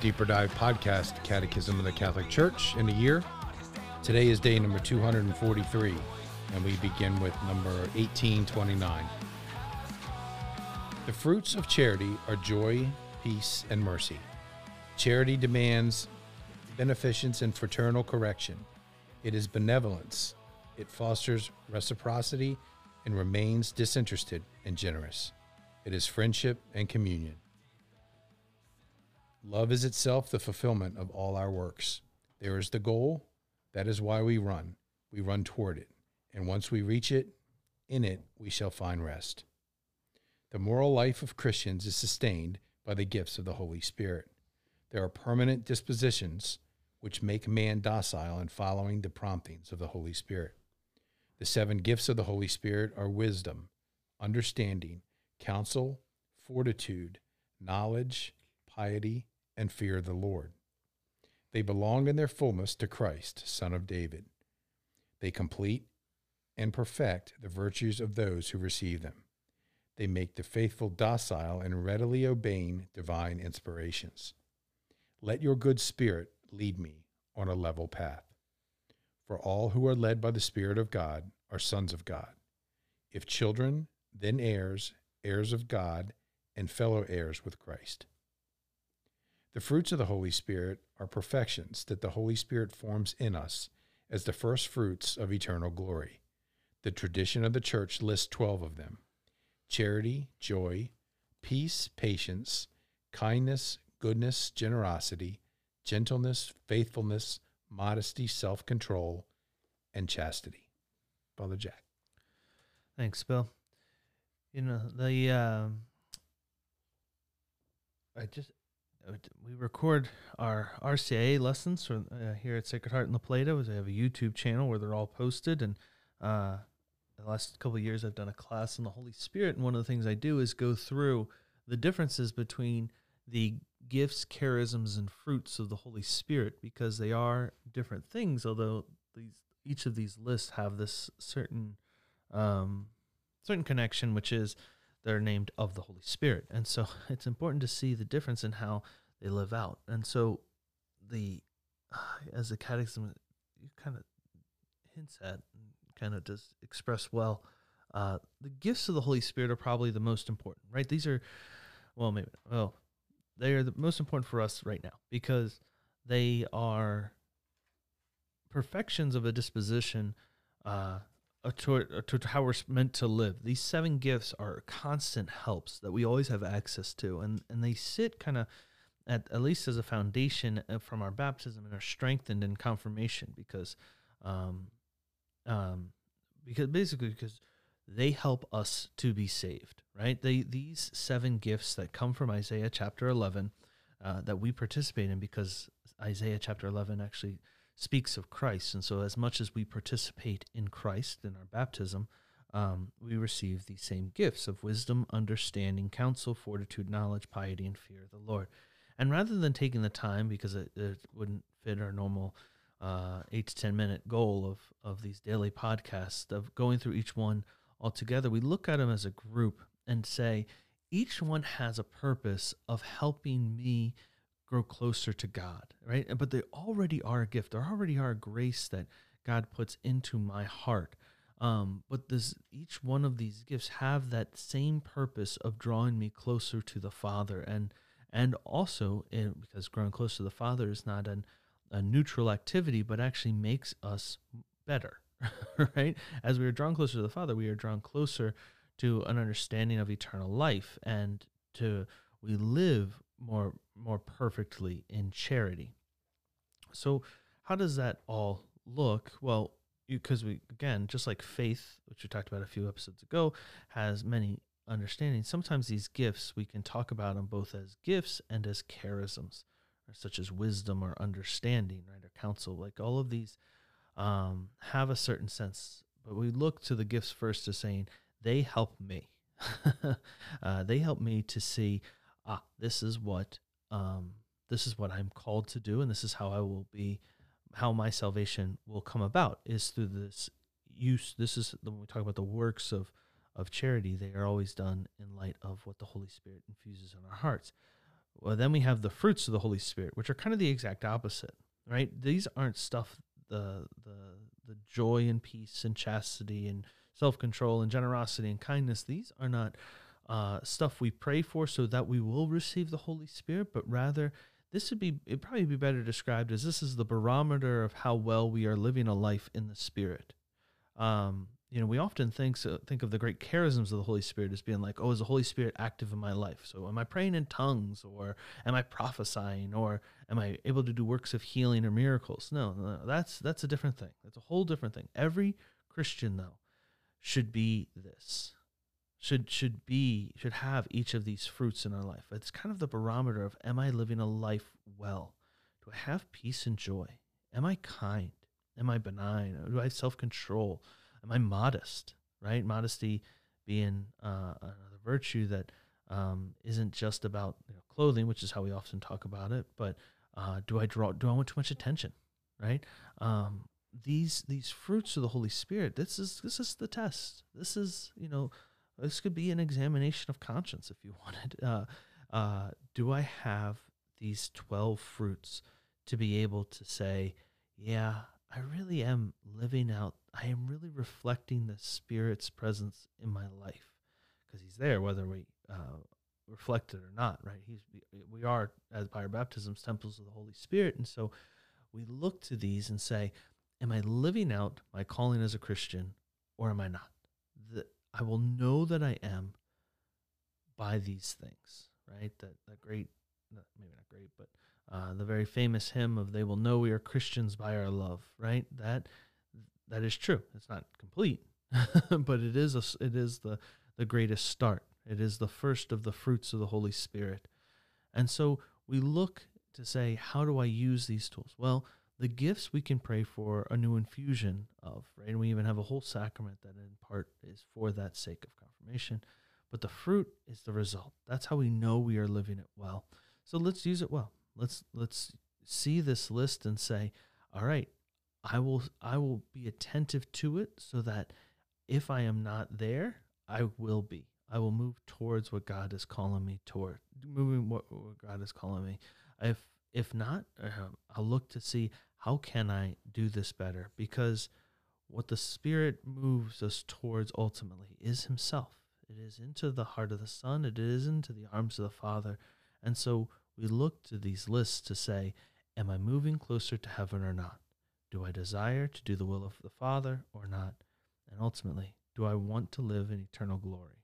Deeper Dive Podcast, Catechism of the Catholic Church in a year. Today is day number 243, and we begin with number 1829. The fruits of charity are joy, peace, and mercy. Charity demands beneficence and fraternal correction. It is benevolence. It fosters reciprocity and remains disinterested and generous. It is friendship and communion. Love is itself the fulfillment of all our works. There is the goal. That is why we run. We run toward it. And once we reach it, in it we shall find rest. The moral life of Christians is sustained by the gifts of the Holy Spirit. There are permanent dispositions which make man docile in following the promptings of the Holy Spirit. The seven gifts of the Holy Spirit are wisdom, understanding, counsel, fortitude, knowledge, piety, and fear the Lord. They belong in their fullness to Christ, Son of David. They complete and perfect the virtues of those who receive them. They make the faithful docile and readily obeying divine inspirations. Let your good spirit lead me on a level path. For all who are led by the Spirit of God are sons of God. If children, then heirs, heirs of God, and fellow heirs with Christ. The fruits of the Holy Spirit are perfections that the Holy Spirit forms in us as the first fruits of eternal glory. The tradition of the church lists 12 of them charity, joy, peace, patience, kindness, goodness, generosity, gentleness, faithfulness, modesty, self control, and chastity. Father Jack. Thanks, Bill. You know, the, um, I just, uh, we record our RCA lessons from, uh, here at Sacred Heart in La Plata. We have a YouTube channel where they're all posted. And uh, the last couple of years, I've done a class on the Holy Spirit. And one of the things I do is go through the differences between the gifts, charisms, and fruits of the Holy Spirit because they are different things, although these each of these lists have this certain um, certain connection, which is they're named of the Holy Spirit. And so it's important to see the difference in how they live out. And so the as the catechism kind of hints at kind of does express well, uh, the gifts of the Holy Spirit are probably the most important, right? These are well, maybe well, they are the most important for us right now because they are perfections of a disposition uh, to, to how we're meant to live. These seven gifts are constant helps that we always have access to, and and they sit kind of at at least as a foundation uh, from our baptism and are strengthened in confirmation because, um, um, because basically because they help us to be saved, right? They these seven gifts that come from Isaiah chapter eleven uh, that we participate in because Isaiah chapter eleven actually speaks of Christ. And so, as much as we participate in Christ in our baptism, um, we receive these same gifts of wisdom, understanding, counsel, fortitude, knowledge, piety, and fear of the Lord. And rather than taking the time, because it, it wouldn't fit our normal uh, eight to 10 minute goal of, of these daily podcasts, of going through each one all together, we look at them as a group and say, each one has a purpose of helping me grow closer to God, right? But they already are a gift. There already are a grace that God puts into my heart. Um, but does each one of these gifts have that same purpose of drawing me closer to the Father, and and also in, because growing close to the Father is not an, a neutral activity, but actually makes us better, right? As we are drawn closer to the Father, we are drawn closer to an understanding of eternal life, and to we live more more perfectly in charity. So, how does that all look? Well, because we again, just like faith, which we talked about a few episodes ago, has many understandings. Sometimes these gifts we can talk about them both as gifts and as charisms, such as wisdom or understanding, right, or counsel. Like all of these um, have a certain sense, but we look to the gifts first as saying they help me. uh, they help me to see, ah, this is what um, this is what I'm called to do, and this is how I will be, how my salvation will come about is through this use. This is when we talk about the works of of charity; they are always done in light of what the Holy Spirit infuses in our hearts. Well, then we have the fruits of the Holy Spirit, which are kind of the exact opposite, right? These aren't stuff the the the joy and peace and chastity and self control and generosity and kindness. These are not uh, stuff we pray for so that we will receive the Holy Spirit, but rather this would be it probably be better described as this is the barometer of how well we are living a life in the Spirit. Um, you know, we often think so, think of the great charisms of the Holy Spirit as being like, oh, is the Holy Spirit active in my life? So, am I praying in tongues, or am I prophesying, or am I able to do works of healing or miracles? No, no that's that's a different thing. That's a whole different thing. Every Christian, though, should be this should should be should have each of these fruits in our life. It's kind of the barometer of am I living a life well? Do I have peace and joy? Am I kind? Am I benign? Do I have self-control? Am I modest? Right? Modesty being uh, another virtue that um, not just about you know, clothing, which is how we often talk about it, but uh, do I draw? Do I want too much attention? Right? Um, these these fruits of the Holy Spirit. This is this is the test. This is you know this could be an examination of conscience if you wanted. Uh, uh, do I have these 12 fruits to be able to say, yeah, I really am living out, I am really reflecting the Spirit's presence in my life? Because He's there, whether we uh, reflect it or not, right? He's, we are, as by our baptisms, temples of the Holy Spirit. And so we look to these and say, am I living out my calling as a Christian or am I not? The, I will know that I am by these things, right? That that great, maybe not great, but uh, the very famous hymn of "They will know we are Christians by our love," right? That that is true. It's not complete, but it is a, it is the the greatest start. It is the first of the fruits of the Holy Spirit, and so we look to say, how do I use these tools? Well, the gifts we can pray for a new infusion of, right? And we even have a whole sacrament that in part is for that sake of confirmation. But the fruit is the result. That's how we know we are living it well. So let's use it well. Let's let's see this list and say, all right, I will I will be attentive to it so that if I am not there, I will be. I will move towards what God is calling me toward, moving what, what God is calling me. If if not, uh, I'll look to see how can I do this better? Because what the Spirit moves us towards ultimately is Himself. It is into the heart of the Son, it is into the arms of the Father. And so we look to these lists to say, Am I moving closer to heaven or not? Do I desire to do the will of the Father or not? And ultimately, do I want to live in eternal glory?